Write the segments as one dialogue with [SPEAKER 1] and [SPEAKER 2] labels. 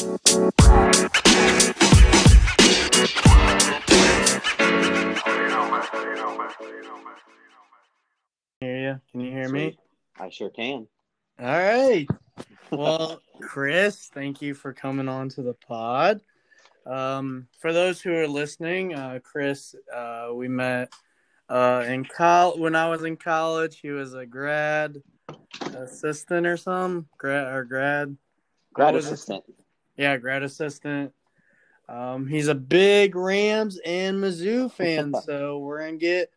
[SPEAKER 1] Hear you? Can you hear me?
[SPEAKER 2] I sure can.
[SPEAKER 1] All right. Well, Chris, thank you for coming on to the pod. Um, for those who are listening, uh, Chris, uh, we met uh, in col when I was in college. He was a grad assistant or some grad or grad
[SPEAKER 2] Grad
[SPEAKER 1] What was it?
[SPEAKER 2] assistant.
[SPEAKER 1] Yeah grad assistant. Um, he's a big Rams and Mizzou fan, so we're gonna get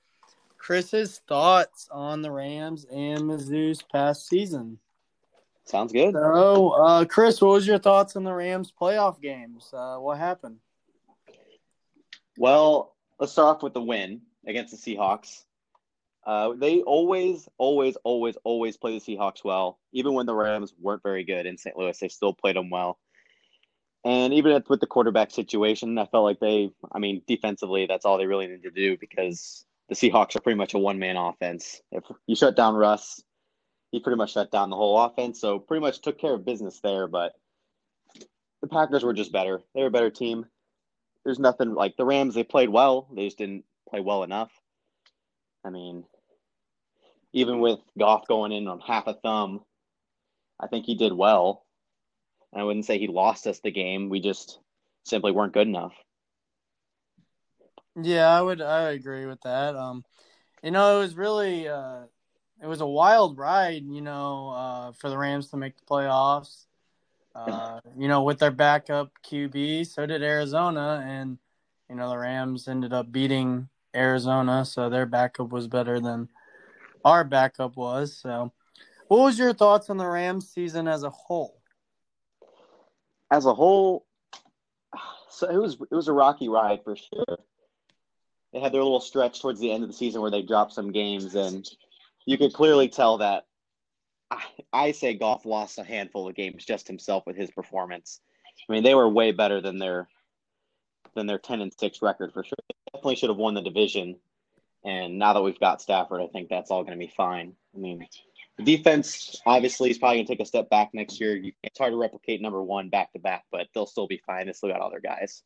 [SPEAKER 1] Chris's thoughts on the Rams and Mizzou's past season.
[SPEAKER 2] Sounds good.
[SPEAKER 1] So, uh, Chris, what was your thoughts on the Rams playoff games? Uh, what happened?
[SPEAKER 2] Well, let's start off with the win against the Seahawks. Uh, they always, always, always, always play the Seahawks well. Even when the Rams weren't very good in St. Louis, they still played them well. And even with the quarterback situation, I felt like they, I mean, defensively, that's all they really need to do because the Seahawks are pretty much a one man offense. If you shut down Russ, he pretty much shut down the whole offense. So pretty much took care of business there. But the Packers were just better. They were a better team. There's nothing like the Rams, they played well. They just didn't play well enough. I mean, even with Goff going in on half a thumb, I think he did well. I wouldn't say he lost us the game. We just simply weren't good enough.
[SPEAKER 1] Yeah, I would I would agree with that. Um, you know, it was really uh, it was a wild ride. You know, uh, for the Rams to make the playoffs. Uh, you know, with their backup QB, so did Arizona, and you know the Rams ended up beating Arizona, so their backup was better than our backup was. So, what was your thoughts on the Rams season as a whole?
[SPEAKER 2] As a whole, so it was it was a rocky ride for sure. They had their little stretch towards the end of the season where they dropped some games, and you could clearly tell that I, I say Goff lost a handful of games just himself with his performance. I mean, they were way better than their than their ten and six record for sure. They definitely should have won the division. And now that we've got Stafford, I think that's all going to be fine. I mean, the defense obviously is probably going to take a step back next year. You, it's hard to replicate number one back to back, but they'll still be fine. They still got all their guys.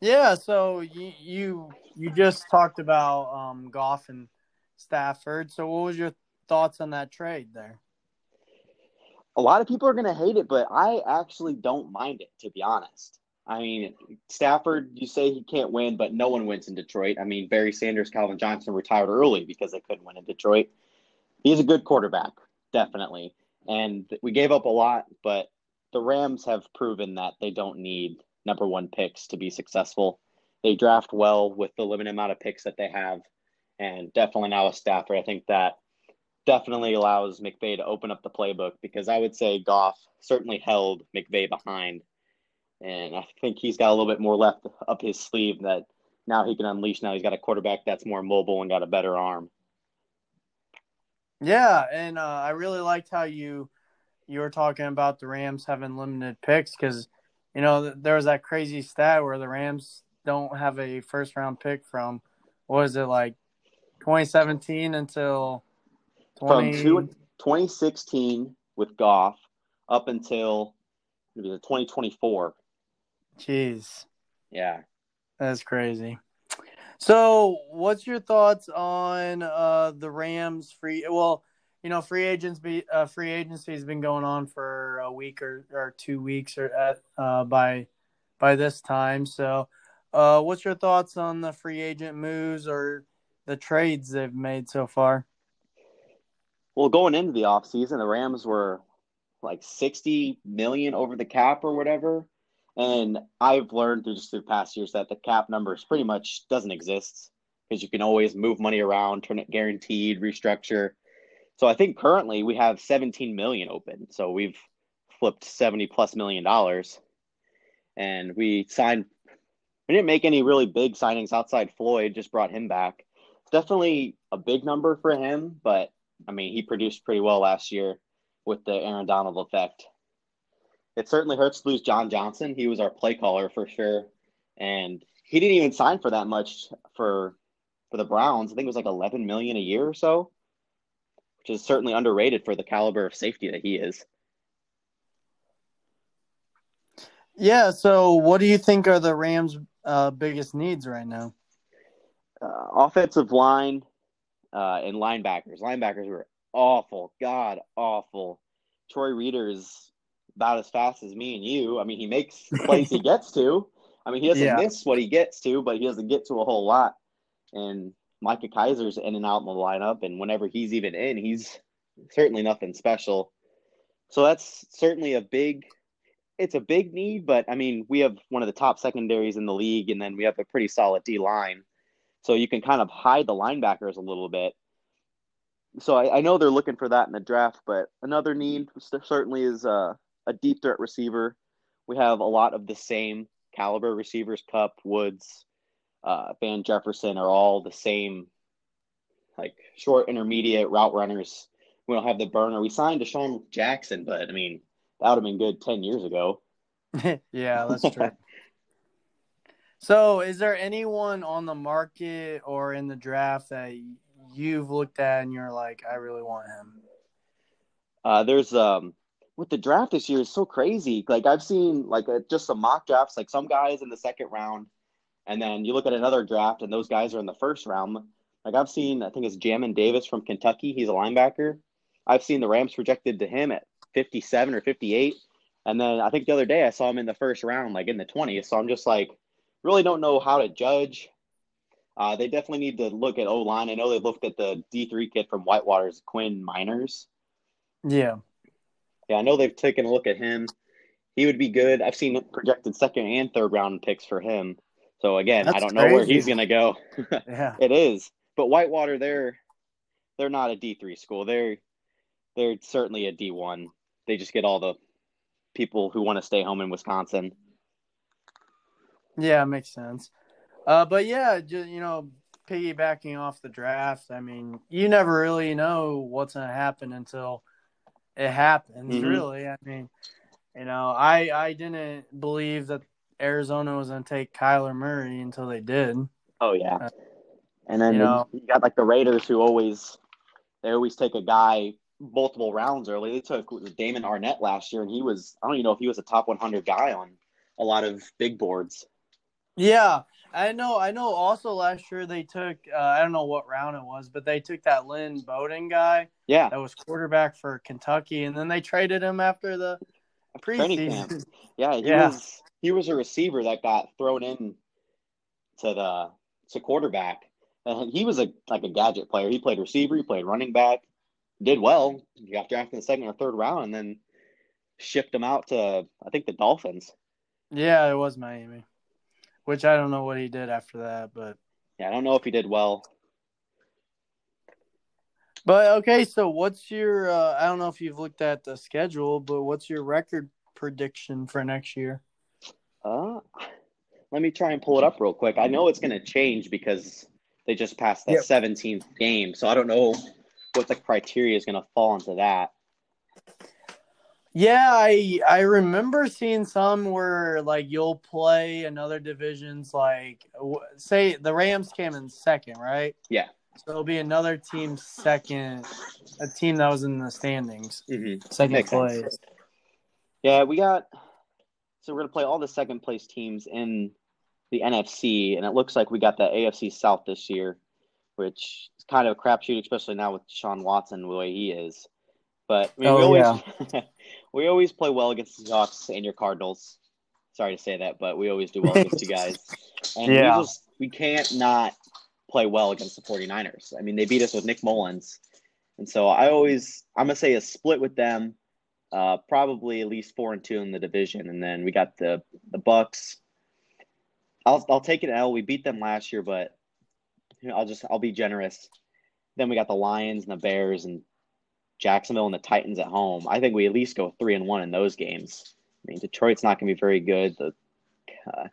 [SPEAKER 1] Yeah, so you you you just talked about um, Goff and Stafford. So, what was your thoughts on that trade there?
[SPEAKER 2] a lot of people are going to hate it, but I actually don't mind it, to be honest. I mean, Stafford, you say he can't win, but no one wins in Detroit. I mean, Barry Sanders, Calvin Johnson retired early because they couldn't win in Detroit. He's a good quarterback, definitely. And we gave up a lot, but the Rams have proven that they don't need number one picks to be successful. They draft well with the limited amount of picks that they have. And definitely now with Stafford, I think that definitely allows McVay to open up the playbook because I would say Goff certainly held McVay behind. And I think he's got a little bit more left up his sleeve that now he can unleash. Now he's got a quarterback that's more mobile and got a better arm.
[SPEAKER 1] Yeah, and uh, I really liked how you you were talking about the Rams having limited picks because you know there was that crazy stat where the Rams don't have a first round pick from what is it like 2017 until 20
[SPEAKER 2] From two, 2016 with Goff up until maybe the 2024.
[SPEAKER 1] Jeez,
[SPEAKER 2] Yeah.
[SPEAKER 1] that's crazy. So, what's your thoughts on uh, the Rams free? Well, you know, free agents be uh, free agency has been going on for a week or, or two weeks or at uh, by by this time. So, uh, what's your thoughts on the free agent moves or the trades they've made so far?
[SPEAKER 2] Well, going into the offseason, the Rams were like 60 million over the cap or whatever. And I've learned through just through past years that the cap numbers pretty much doesn't exist because you can always move money around, turn it guaranteed, restructure. So I think currently we have 17 million open. So we've flipped 70 plus million dollars. And we signed we didn't make any really big signings outside Floyd, just brought him back. Definitely a big number for him, but I mean, he produced pretty well last year with the Aaron Donald effect. It certainly hurts to lose John Johnson. He was our play caller for sure, and he didn't even sign for that much for for the Browns. I think it was like 11 million a year or so, which is certainly underrated for the caliber of safety that he is.
[SPEAKER 1] Yeah. So, what do you think are the Rams' uh, biggest needs right now?
[SPEAKER 2] Uh, offensive line uh, and linebackers. Linebackers were awful, god awful. Troy Reeder is about as fast as me and you. I mean, he makes plays he gets to. I mean, he doesn't
[SPEAKER 1] Yeah.
[SPEAKER 2] miss what he gets to, but he doesn't get to a whole lot. And Micah Kiser's in and out in the lineup, and whenever he's even in, he's certainly nothing special. So that's certainly a big. It's a big need, but I mean, we have one of the top secondaries in the league, and then we have a pretty solid D line. So you can kind of hide the linebackers a little bit. So I, I know they're looking for that in the draft, but another need certainly is uh, a deep threat receiver. We have a lot of the same caliber receivers. Kupp, Woods, uh, Van Jefferson are all the same, like short, intermediate route runners. We don't have the burner. We signed DeSean Jackson, but I mean that would have been good ten years ago.
[SPEAKER 1] yeah, that's true. so, is there anyone on the market or in the draft that you've looked at and you're like, I really want him?
[SPEAKER 2] Uh, there's um with the draft this year is so crazy. Like I've seen like uh just some mock drafts, like some guys in the second round, and then you look at another draft and those guys are in the first round. Like I've seen, I think it's Jamin Davis from Kentucky. He's a linebacker. I've seen the Rams projected to him at 57 or 58, and then I think the other day I saw him in the first round, like in the 20s. So I'm just like, really don't know how to judge. Uh, they definitely need to look at O line. I know they looked at the D3 kid from Whitewater's Quinn Meinerz.
[SPEAKER 1] Yeah.
[SPEAKER 2] Yeah, I know they've taken a look at him. He would be good. I've seen projected second and third round picks for him. So again, I don't know where he's going to go.
[SPEAKER 1] Yeah.
[SPEAKER 2] it is, but Whitewater, they're they're not a D three school. They're they're certainly a D one. They just get all the people who want to stay home in Wisconsin.
[SPEAKER 1] Yeah, makes sense. Uh, but yeah, just, you know, piggybacking off the draft, I mean, you never really know what's going to happen until it happens,
[SPEAKER 2] Mhm.
[SPEAKER 1] really. I mean, you know, I, I didn't believe that Arizona was going to take Kyler Murray until they did.
[SPEAKER 2] Oh yeah,
[SPEAKER 1] Uh,
[SPEAKER 2] and then
[SPEAKER 1] you
[SPEAKER 2] you,
[SPEAKER 1] know-
[SPEAKER 2] you got like the Raiders who always they always take a guy multiple rounds early. They took Damon Arnette last year, and he was I don't even know if he was a top 100 guy on a lot of big boards.
[SPEAKER 1] Yeah, I know. I know. Also, last year they took, uh, I don't know what round it was, but they took that Lynn Bowden guy
[SPEAKER 2] Yeah,
[SPEAKER 1] that was quarterback for Kentucky, and then they traded him after the preseason.
[SPEAKER 2] Yeah, he
[SPEAKER 1] Yeah.
[SPEAKER 2] was he was a receiver that got thrown in to the to quarterback, and he was a like a gadget player. He played receiver, he played running back, did well. He got drafted in the second or third round, and then shipped him out to I think the Dolphins.
[SPEAKER 1] Yeah, it was Miami, which I don't know what he did after that, but
[SPEAKER 2] Yeah, I don't know if he did well.
[SPEAKER 1] but okay. So, what's your? Uh, I don't know if you've looked at the schedule, but what's your record prediction for next year?
[SPEAKER 2] Uh, let me try and pull it up real quick. I know it's going to change because they just passed that
[SPEAKER 1] Yep.
[SPEAKER 2] 17th game, so I don't know what the criteria is going to fall into that.
[SPEAKER 1] Yeah, I I remember seeing some where like you'll play another divisions like w- say the Rams came in second, right?
[SPEAKER 2] Yeah.
[SPEAKER 1] So it'll be another team second, a team that was in the standings,
[SPEAKER 2] Mm-hmm.
[SPEAKER 1] second
[SPEAKER 2] Makes
[SPEAKER 1] place.
[SPEAKER 2] sense. Yeah, we got. So we're gonna play all the second place teams in the NFC, and it looks like we got the AFC South this year, which is kind of a crapshoot, especially now with Sean Watson the way he is. But I mean, we
[SPEAKER 1] Oh,
[SPEAKER 2] always we always play well against the Seahawks and your Cardinals. Sorry to say that, but we always do well against you guys. And
[SPEAKER 1] Yeah.
[SPEAKER 2] we just we can't not play well against the 49ers. I mean, they beat us with Nick Mullens. And so I always I'm gonna say a split with them. Uh, probably at least four and two in the division, and then we got the the Bucs. I'll I'll take an L. We beat them last year, but you know, I'll just I'll be generous. Then we got the Lions and the Bears and Jacksonville and the Titans at home. I think we at least go three and one in those games. I mean, Detroit's not going to be very good. The uh,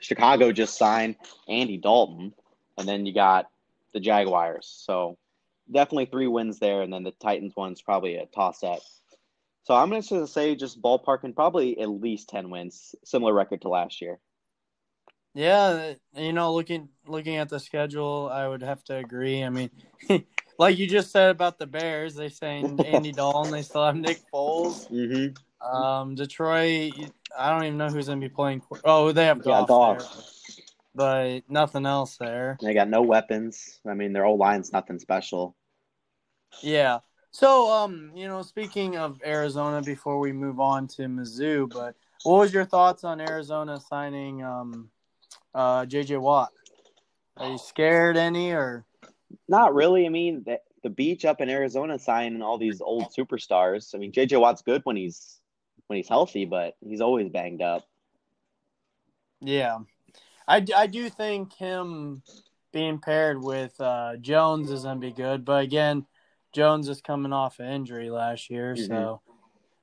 [SPEAKER 2] Chicago just signed Andy Dalton, and then you got the Jaguars. So definitely three wins there, and then the Titans one's probably a toss up. So I'm going to say just ballparking probably at least ten wins, similar record to last year.
[SPEAKER 1] Yeah, you know, looking looking at the schedule, I would have to agree. I mean, like you just said about the Bears, they signed Andy Dalton. They still have Nick Foles.
[SPEAKER 2] Mm-hmm.
[SPEAKER 1] Um, Detroit, I don't even know who's gonna be playing. Oh, they have
[SPEAKER 2] Yeah, Goff,
[SPEAKER 1] but nothing else there.
[SPEAKER 2] They got no weapons. I mean, their whole line's nothing special.
[SPEAKER 1] Yeah. So, um, you know, speaking of Arizona, before we move on to Mizzou, but what was your thoughts on Arizona signing um, uh, J.J. Watt? Are you scared any or?
[SPEAKER 2] Not really. I mean, the, the beach up in Arizona signing all these old superstars. I mean, JJ Watt's good when he's when he's healthy, but he's always banged up.
[SPEAKER 1] Yeah, I, I do think him being paired with uh, Jones is gonna be good, but again, Jones is coming off an injury last year,
[SPEAKER 2] Mhm.
[SPEAKER 1] so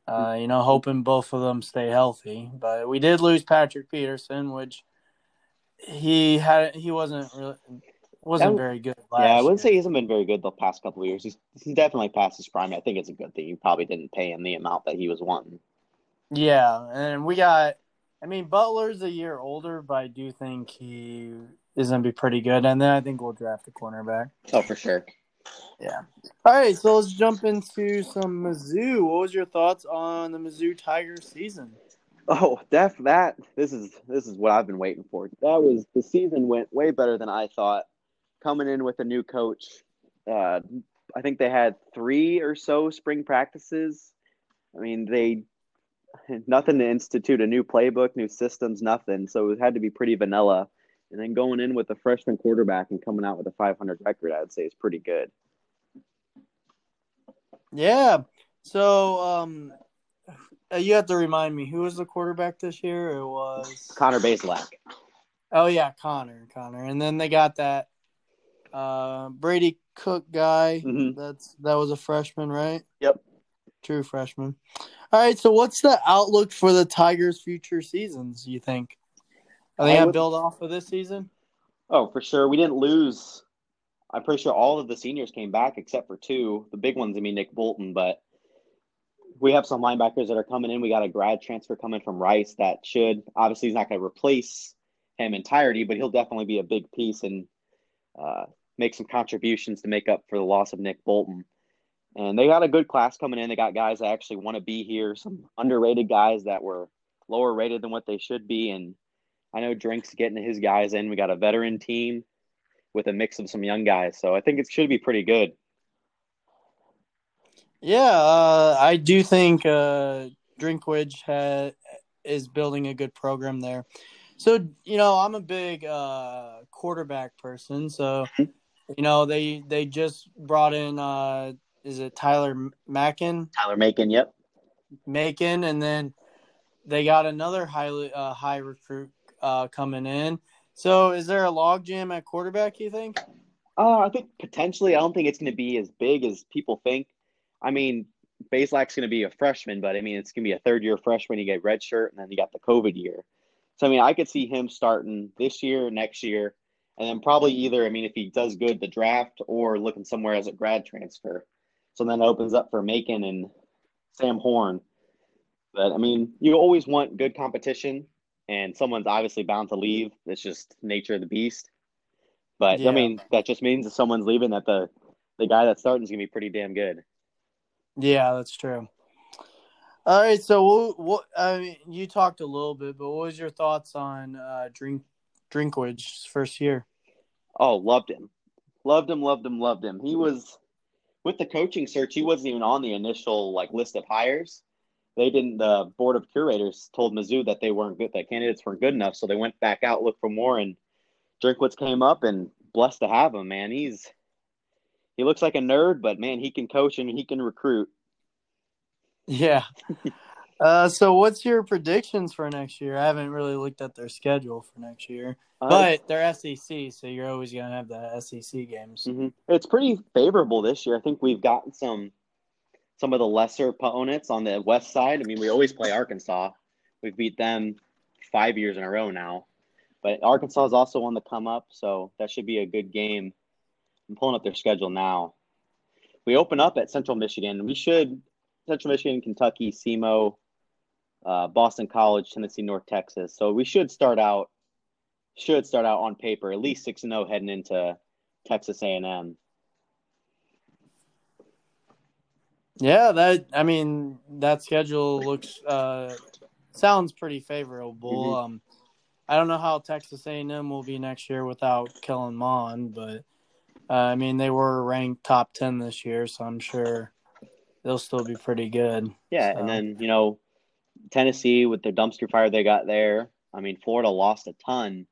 [SPEAKER 1] uh, you know, hoping both of them stay healthy. But we did lose Patrick Peterson, which he had he wasn't really wasn't
[SPEAKER 2] Yeah,
[SPEAKER 1] very good last
[SPEAKER 2] yeah, I wouldn't
[SPEAKER 1] year.
[SPEAKER 2] say he hasn't been very good the past couple of years. He's he's definitely past his prime. I think it's a good thing. You probably didn't pay him the amount that he was wanting.
[SPEAKER 1] Yeah, and we got. I mean, Butler's a year older, but I do think he is gonna be pretty good. And then I think we'll draft a cornerback.
[SPEAKER 2] Oh, for sure.
[SPEAKER 1] Yeah. All right, so let's jump into some Mizzou. What was your thoughts on the Mizzou Tiger season?
[SPEAKER 2] Oh, def that this is this is what I've been waiting for. That was the season went way better than I thought. Coming in with a new coach, uh, I think they had three or so spring practices. I mean, they nothing to institute a new playbook, new systems, nothing. So it had to be pretty vanilla. And then going in with a freshman quarterback and coming out with a 500 record, I'd say is pretty good.
[SPEAKER 1] Yeah. So, um, uh, you have to remind me who was the quarterback this year? It was
[SPEAKER 2] Connor Bazelak.
[SPEAKER 1] Oh yeah, Connor, Connor, and then they got that uh, Brady Cook guy.
[SPEAKER 2] Mhm.
[SPEAKER 1] That's that was a freshman, right?
[SPEAKER 2] Yep.
[SPEAKER 1] True freshman. All right. So, what's the outlook for the Tigers' future seasons? You think? Are they
[SPEAKER 2] I
[SPEAKER 1] gonna build off of this season?
[SPEAKER 2] Oh, for sure. We didn't lose. I'm pretty sure all of the seniors came back except for two. The big ones, I mean, Nick Bolton, but we have some linebackers that are coming in. We got a grad transfer coming from Rice that should, obviously, he's not going to replace him entirety, but he'll definitely be a big piece and uh, make some contributions to make up for the loss of Nick Bolton. And they got a good class coming in. They got guys that actually want to be here, some underrated guys that were lower rated than what they should be. And I know Drink's getting his guys in. We got a veteran team with a mix of some young guys. So I think it should be pretty good.
[SPEAKER 1] Yeah, uh, I do think uh, Drinkwitz ha- is building a good program there. So you know, I'm a big uh, quarterback person. So you know, they they just brought in uh, is it Tyler Mackin,
[SPEAKER 2] Tyler Macon, yep.
[SPEAKER 1] Macon, and then they got another highly uh, high recruit uh, coming in. So is there a logjam at quarterback? You think?
[SPEAKER 2] Uh, I think potentially, I don't think it's going to be as big as people think. I mean, Bazelak's going to be a freshman, but I mean, it's going to be a third year freshman. You get red shirt, and then you got the COVID year. So, I mean, I could see him starting this year, next year, and then probably either, I mean, if he does good, the draft or looking somewhere as a grad transfer. So then it opens up for Macon and Sam Horn. But, I mean, you always want good competition, and someone's obviously bound to leave. It's just nature of the beast. But
[SPEAKER 1] Yeah.
[SPEAKER 2] I mean, that just means if someone's leaving, that the the guy that's starting is gonna be pretty damn good.
[SPEAKER 1] Yeah, that's true. All right, so what, what I mean, you talked a little bit, but what was your thoughts on uh, Drink Drinkwitz's first year?
[SPEAKER 2] Oh, loved him, loved him, loved him, loved him. He was with the coaching search. He wasn't even on the initial like list of hires. They didn't. The board of curators told Mizzou that they weren't good. That candidates weren't good enough, so they went back out looked for more. And Drinkwitz came up and blessed to have him. Man, he's he looks like a nerd, but man, he can coach and he can recruit.
[SPEAKER 1] Yeah. uh, so what's your predictions for next year? I haven't really looked at their schedule for next year,
[SPEAKER 2] Uh,
[SPEAKER 1] but they're SEC, so you're always gonna have the SEC games.
[SPEAKER 2] hmm It's pretty favorable this year. I think we've gotten some some of the lesser opponents on the west side. I mean, we always play Arkansas. We've beat them five years in a row now. But Arkansas is also on the come up, so that should be a good game. I'm pulling up their schedule now. We open up at Central Michigan. We should Central Michigan, Kentucky, SEMO, uh, Boston College, Tennessee, North Texas. So we should start out should start out on paper at least six and zero heading into Texas A and M.
[SPEAKER 1] Yeah, that I mean that schedule looks uh, sounds pretty favorable.
[SPEAKER 2] Mhm.
[SPEAKER 1] Um, I don't know how Texas A&M will be next year without Kellen Mond, but uh, I mean they were ranked top ten this year, so I'm sure they'll still be pretty good.
[SPEAKER 2] Yeah,
[SPEAKER 1] So-
[SPEAKER 2] and then you know, Tennessee with the dumpster fire they got there. I mean, Florida lost a ton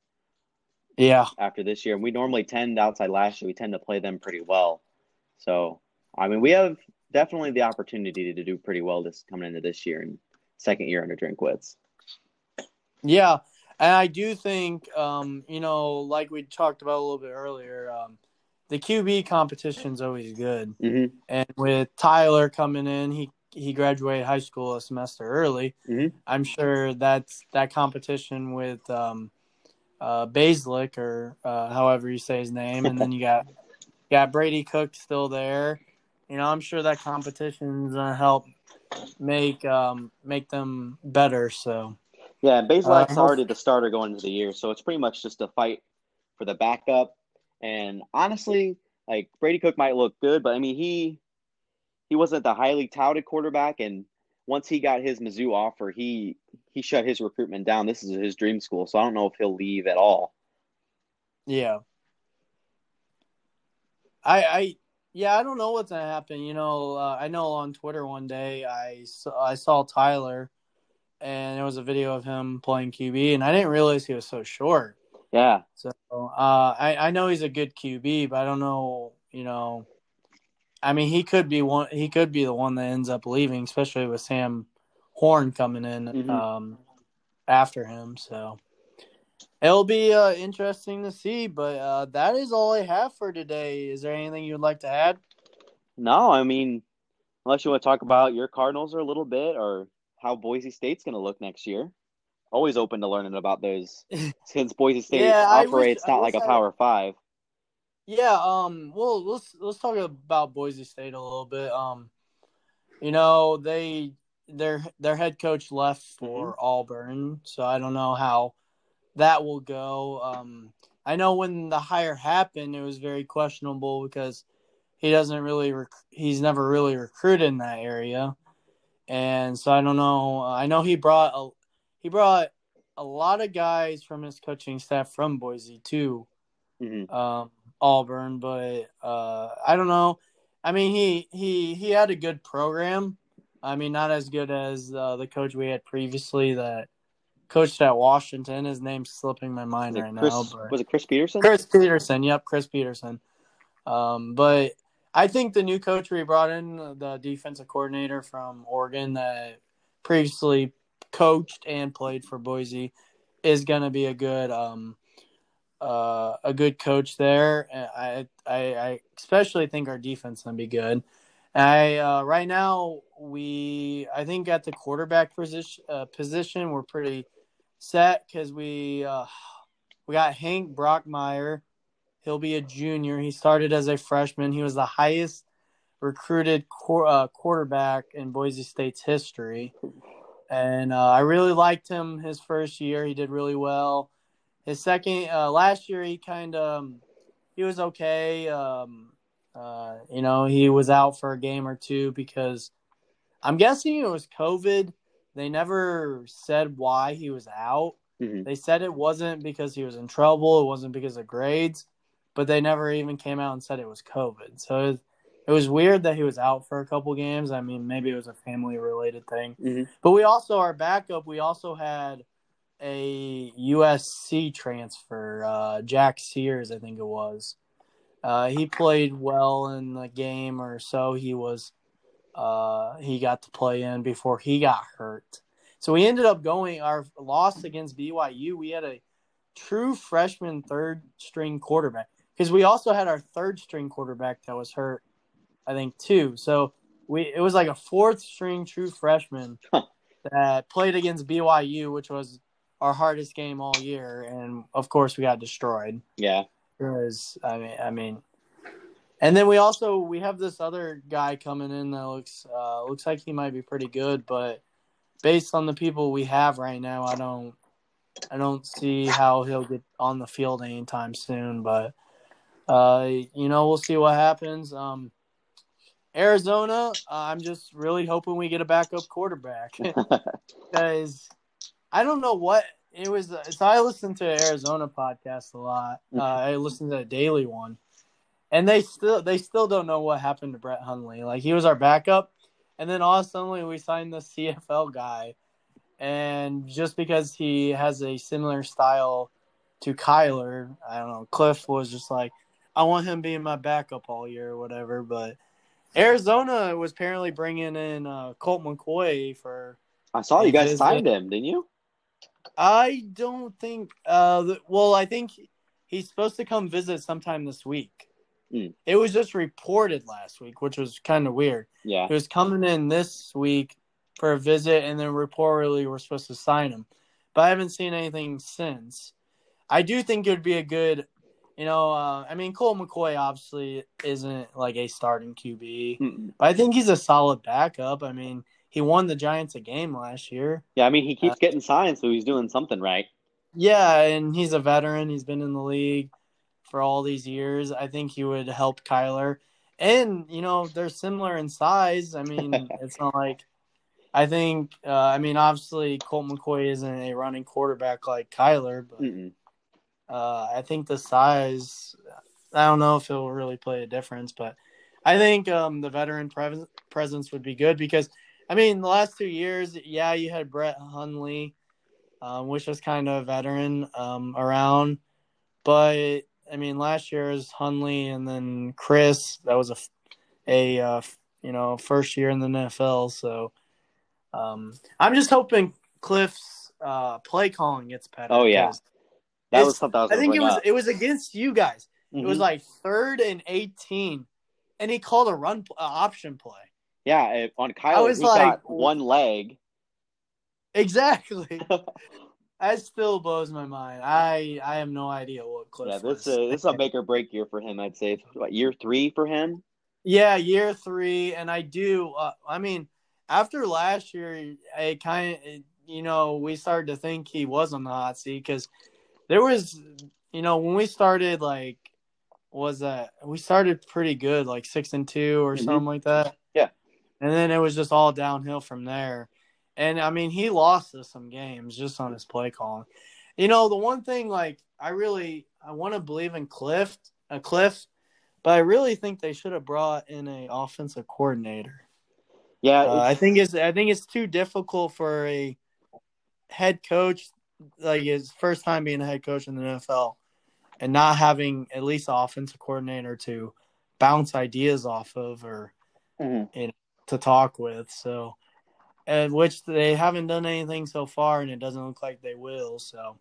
[SPEAKER 1] Yeah,
[SPEAKER 2] after this year, and we normally tend outside last year. We tend to play them pretty well. So, I mean, we have definitely the opportunity to do pretty well this coming into this year and second year under Drinkwitz.
[SPEAKER 1] yeah, and I do think, um, you know, like we talked about a little bit earlier, um, the QB competition's always good.
[SPEAKER 2] hmm
[SPEAKER 1] And with Tyler coming in, he he graduated high school a semester early.
[SPEAKER 2] Mhm.
[SPEAKER 1] I'm sure that's that competition with um, uh, Basilick or uh, however you say his name, and then you got got Brady Cook still there. You know, I'm sure that competition's gonna help make um, make them better. So
[SPEAKER 2] Yeah, Bazelak's
[SPEAKER 1] Uh,
[SPEAKER 2] already the starter going into the year, so it's pretty much just a fight for the backup. And honestly, like Brady Cook might look good, but I mean he he wasn't the highly touted quarterback, and once he got his Mizzou offer, he he shut his recruitment down. This is his dream school, so I don't know if he'll leave at all.
[SPEAKER 1] yeah, I I yeah I don't know what's gonna happen. You know, uh, I know on Twitter one day I saw, I saw Tyler, and it was a video of him playing QB, and I didn't realize he was so short.
[SPEAKER 2] Yeah,
[SPEAKER 1] So uh, I I know he's a good QB, but I don't know. You know, I mean, he could be one. He could be the one that ends up leaving, especially with Sam Horn coming in
[SPEAKER 2] Mhm.
[SPEAKER 1] um, after him. So it'll be uh, interesting to see. But uh, that is all I have for today. Is there anything you'd like to add?
[SPEAKER 2] no, I mean, unless you want to talk about your Cardinals or a little bit or how Boise State's going to look next year. Always open to learning about those since Boise State
[SPEAKER 1] Yeah, I wish-
[SPEAKER 2] operates not like a
[SPEAKER 1] I-
[SPEAKER 2] Power Five.
[SPEAKER 1] Yeah, um, well, let's let's talk about Boise State a little bit. Um, you know, they their their head coach left for Auburn, so I don't know how that will go. Um, I know when the hire happened, it was very questionable because he doesn't really rec- he's never really recruited in that area, and so I don't know. I know he brought a he brought a lot of guys from his coaching staff from Boise too
[SPEAKER 2] hmm
[SPEAKER 1] um, Auburn, but uh, I don't know. I mean, he he he had a good program. I mean, not as good as uh, the coach we had previously that coached at Washington. His name's slipping my mind right
[SPEAKER 2] Chris,
[SPEAKER 1] now. But
[SPEAKER 2] was it Chris Petersen?
[SPEAKER 1] Chris Petersen, yep, Chris Petersen. Um, but I think the new coach we brought in, the defensive coordinator from Oregon that previously coached and played for Boise, is going to be a good um, uh, a good coach there. I, I I especially think our defense to be good. I uh, right now we I think at the quarterback position uh, position we're pretty set because we uh, we got Hank Bachmeier. He'll be a junior. He started as a freshman. He was the highest recruited qu- uh, quarterback in Boise State's history. And uh, I really liked him his first year. He did really well. His second, uh, last year, he kind of, um, he was okay. Um, uh, you know, he was out for a game or two because I'm guessing it was COVID. They never said why he was out.
[SPEAKER 2] hmm
[SPEAKER 1] They said it wasn't because he was in trouble. It wasn't because of grades, but they never even came out and said it was COVID. So it, it was weird that he was out for a couple games. I mean, maybe it was a family related thing.
[SPEAKER 2] hmm
[SPEAKER 1] But we also, our backup, we also had a USC transfer, uh, Jack Sears, I think it was. Uh, he played well in the game or so. He was, uh, he got to play in before he got hurt. So we ended up going our loss against BYU. We had a true freshman third string quarterback because we also had our third string quarterback that was hurt, I think too. So we it was like a fourth string true freshman that played against BYU, which was our hardest game all year, and of course we got destroyed.
[SPEAKER 2] Yeah.
[SPEAKER 1] Because I mean, I mean, and then we also we have this other guy coming in that looks uh, looks like he might be pretty good, but based on the people we have right now, I don't I don't see how he'll get on the field anytime soon. But uh, you know, we'll see what happens. Um, Arizona, uh, I'm just really hoping we get a backup quarterback because I don't know what it was. So I listened to Arizona podcast a lot. Uh, I listened to a daily one, and they still they still don't know what happened to Brett Hundley. Like he was our backup, and then all of a sudden we signed the CFL guy, and just because he has a similar style to Kyler, I don't know. Kliff was just like, I want him being my backup all year or whatever. But Arizona was apparently bringing in uh, Colt McCoy for.
[SPEAKER 2] I saw you guys signed him, didn't you?
[SPEAKER 1] I don't think. Uh, the, well, I think he's supposed to come visit sometime this week.
[SPEAKER 2] Hmm.
[SPEAKER 1] It was just reported last week, which was kind of weird.
[SPEAKER 2] Yeah.
[SPEAKER 1] He was coming in this week for a visit, and then reportedly we're supposed to sign him. But I haven't seen anything since. I do think it would be a good, you know, uh, I mean, Colt McCoy obviously isn't like a starting QB,
[SPEAKER 2] Mm-mm.
[SPEAKER 1] but I think he's a solid backup. I mean, he won the Giants a game last year.
[SPEAKER 2] Yeah, I mean, he
[SPEAKER 1] Uh,
[SPEAKER 2] keeps getting signed, so he's doing something right.
[SPEAKER 1] Yeah, and he's a veteran. He's been in the league for all these years. I think he would help Kyler. And, you know, they're similar in size. I mean, it's not like I think uh, I mean obviously Colt McCoy isn't a running quarterback like Kyler, but uh, I think the size I don't know if it will really play a difference, but I think um, the veteran pre- presence would be good because I mean the last two years, yeah, you had Brett Hundley, um, which was kind of a veteran um, around, but I mean last year is Hundley and then Chris. That was a a uh, you know first year in the NFL, so um, I'm just hoping Kliff's uh, play calling gets better.
[SPEAKER 2] Oh, yeah, That was something I was
[SPEAKER 1] I think it was
[SPEAKER 2] up.
[SPEAKER 1] it was against you guys. It was
[SPEAKER 2] Mhm.
[SPEAKER 1] like third and eighteen, and he called a run uh, option play.
[SPEAKER 2] Yeah, it, on Kyler,
[SPEAKER 1] was
[SPEAKER 2] he
[SPEAKER 1] like-
[SPEAKER 2] got one leg.
[SPEAKER 1] Exactly. that still blows my mind. I I have no idea what Kliff.
[SPEAKER 2] yeah, this
[SPEAKER 1] was
[SPEAKER 2] is this is a make or break year for him. I'd say what, year three for him.
[SPEAKER 1] Yeah, year three, and I do. Uh, I mean, after last year, I kind of, you know, we started to think he was on the hot seat because there was, you know, when we started, like, was that we started pretty good, like six and two or
[SPEAKER 2] Mhm.
[SPEAKER 1] something like that. And then it was just all downhill from there. And I mean, he lost us some games just on his play calling. You know, the one thing, like, I really, I want to believe in Kliff, a Kliff, but I really think they should have brought in a offensive coordinator.
[SPEAKER 2] Yeah,
[SPEAKER 1] Uh, I think it's I think it's too difficult for a head coach like his first time being a head coach in the NFL and not having at least an offensive coordinator to bounce ideas off of or
[SPEAKER 2] Mhm.
[SPEAKER 1] To talk with. So, and which they haven't done anything so far, and it doesn't look like they will. So,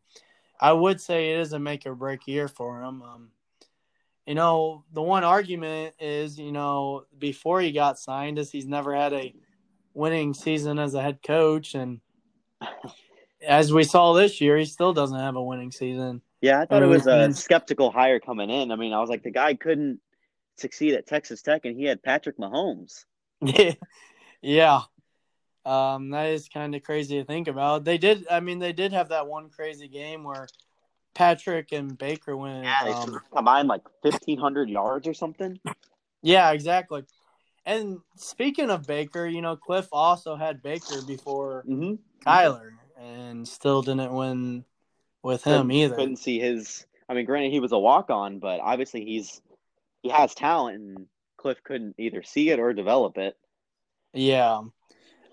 [SPEAKER 1] I would say it is a make or break year for him. Um, you know, the one argument is, you know, before he got signed, is he's never had a winning season as a head coach, and as we saw this year, he still doesn't have a winning season.
[SPEAKER 2] yeah. I thought it was a skeptical hire coming in. I mean, I was like, the guy couldn't succeed at Texas Tech, and he had Patrick Mahomes.
[SPEAKER 1] Yeah, yeah. Um, that is kind of crazy to think about. They did. I mean, they did have that one crazy game where Patrick and Baker went.
[SPEAKER 2] Yeah, they
[SPEAKER 1] um,
[SPEAKER 2] combined like fifteen hundred yards or something.
[SPEAKER 1] yeah, exactly. And speaking of Baker, you know, Kliff also had Baker before
[SPEAKER 2] Mm-hmm.
[SPEAKER 1] Kyler, and still didn't win with him either.
[SPEAKER 2] Couldn't see his. I mean, granted, he was a walk on, but obviously he's he has talent, and Kliff couldn't either see it or develop it.
[SPEAKER 1] Yeah.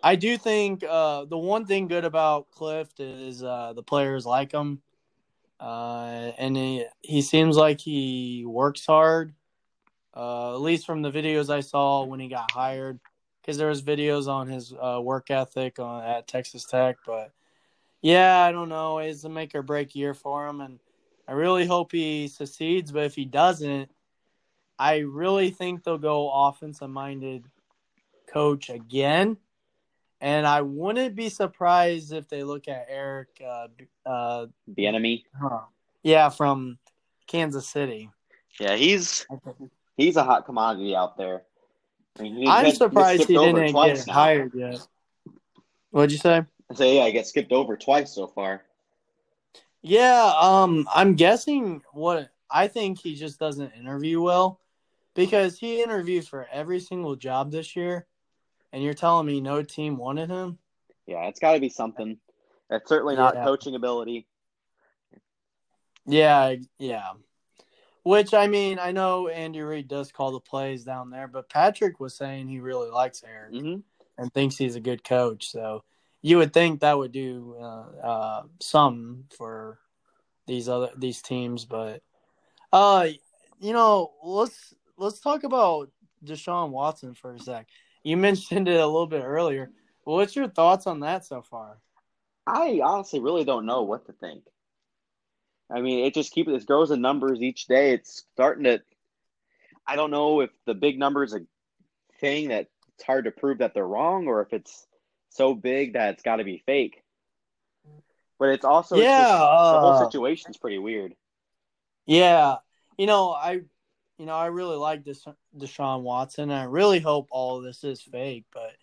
[SPEAKER 1] I do think uh, the one thing good about Kliff is uh, the players like him. Uh, and he, he seems like he works hard, uh, at least from the videos I saw when he got hired. Because there was videos on his uh, work ethic on, at Texas Tech. But, yeah, I don't know. It's a make or break year for him. And I really hope he succeeds. But if he doesn't, I really think they'll go offensive minded coach again. And I wouldn't be surprised if they look at Eric, uh, uh,
[SPEAKER 2] The enemy.
[SPEAKER 1] huh. yeah, from Kansas City.
[SPEAKER 2] Yeah, he's he's a hot commodity out there. I mean,
[SPEAKER 1] I'm
[SPEAKER 2] gets-
[SPEAKER 1] surprised
[SPEAKER 2] gets
[SPEAKER 1] he didn't get
[SPEAKER 2] now.
[SPEAKER 1] hired yet. What'd you say?
[SPEAKER 2] I say yeah, I get skipped over twice so far.
[SPEAKER 1] Yeah, um, I'm guessing what I think he just doesn't interview well because he interviewed for every single job this year, and you're telling me no team wanted him.
[SPEAKER 2] Yeah, it's got to be something. It's certainly not
[SPEAKER 1] Yeah.
[SPEAKER 2] coaching ability.
[SPEAKER 1] Yeah, yeah. Which I mean, I know Andy Reid does call the plays down there, but Patrick was saying he really likes Eric
[SPEAKER 2] hmm
[SPEAKER 1] and thinks he's a good coach. So you would think that would do uh, uh, some for these other these teams, but uh, you know, let's let's talk about Deshaun Watson for a sec. You mentioned it a little bit earlier. What's your thoughts on that so far?
[SPEAKER 2] I honestly really don't know what to think. I mean, it just keeps it grows in numbers each day. It's starting to. I don't know if the big number is a thing that it's hard to prove that they're wrong, or if it's so big that it's got to be fake. But it's also it's
[SPEAKER 1] Yeah,
[SPEAKER 2] just- the whole
[SPEAKER 1] uh,
[SPEAKER 2] situation's pretty weird.
[SPEAKER 1] Yeah, you know, I, you know, I really like this Deshaun Watson. I really hope all of this is fake, but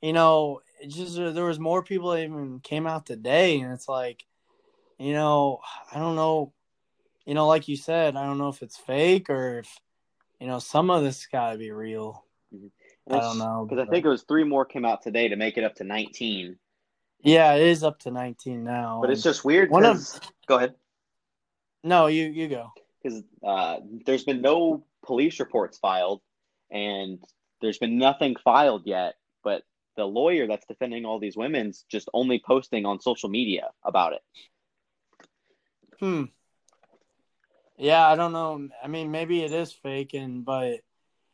[SPEAKER 1] you know, it just uh, there was more people that even came out today, and it's like, you know, I don't know, you know, like you said, I don't know if it's fake or if, you know, some of this got to be real. I don't know,
[SPEAKER 2] because I think it was three more came out today to make it up to nineteen.
[SPEAKER 1] Yeah, it is up to nineteen now.
[SPEAKER 2] But it's just weird.
[SPEAKER 1] One of-
[SPEAKER 2] go ahead.
[SPEAKER 1] no, you you go.
[SPEAKER 2] Because uh, there's been no police reports filed, and there's been nothing filed yet. But the lawyer that's defending all these women's just only posting on social media about it.
[SPEAKER 1] Hmm. Yeah, I don't know. I mean, maybe it is fake, and but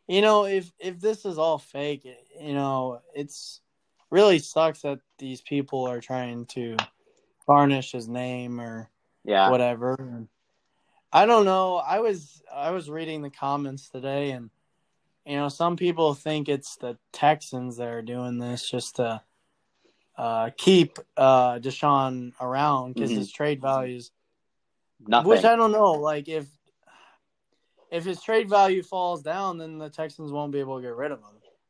[SPEAKER 1] you know, if if this is all fake, you know, it's really sucks that these people are trying to tarnish his name or
[SPEAKER 2] Yeah,
[SPEAKER 1] whatever. I don't know. I was I was reading the comments today, and you know, some people think it's the Texans that are doing this just to uh, keep uh, Deshaun around because
[SPEAKER 2] Mhm.
[SPEAKER 1] his trade values
[SPEAKER 2] nothing.
[SPEAKER 1] which I don't know. Like if if his trade value falls down, then the Texans won't be able to get rid of him.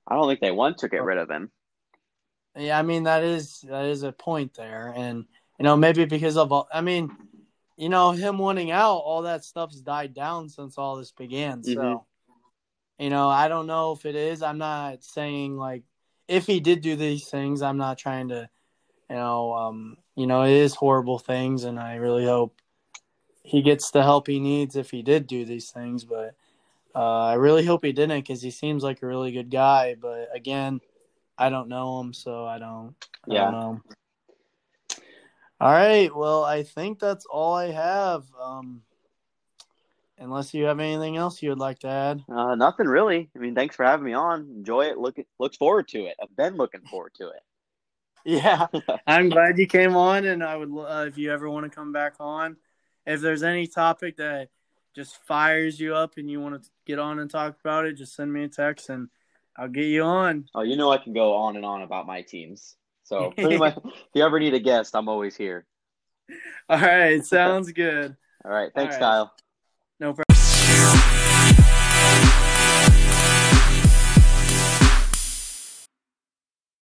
[SPEAKER 2] I don't think they want to get rid of him.
[SPEAKER 1] Yeah, I mean that is that is a point there, and you know maybe because of all, I mean, you know him winning out, all that stuff's died down since all this began. So,
[SPEAKER 2] Mhm.
[SPEAKER 1] you know, I don't know if it is. I'm not saying like if he did do these things, I'm not trying to, you know, um, you know, it is horrible things, and I really hope he gets the help he needs if he did do these things. But uh, I really hope he didn't because he seems like a really good guy. But again, I don't know him, so I don't. I
[SPEAKER 2] Yeah.
[SPEAKER 1] don't know. All right. Well, I think that's all I have. Um, unless you have anything else you would like to add.
[SPEAKER 2] Uh, nothing really. I mean, thanks for having me on. Enjoy it. Look, looks forward to it. I've been looking forward to it.
[SPEAKER 1] Yeah, I'm glad you came on, and I would uh, if you ever want to come back on. If there's any topic that just fires you up and you want to get on and talk about it, just send me a text and I'll get you on.
[SPEAKER 2] Oh, you know I can go on and on about my teams. So pretty much, if you ever need a guest, I'm always here.
[SPEAKER 1] All right, sounds good.
[SPEAKER 2] All right. Thanks,
[SPEAKER 1] All right.
[SPEAKER 2] Kyle.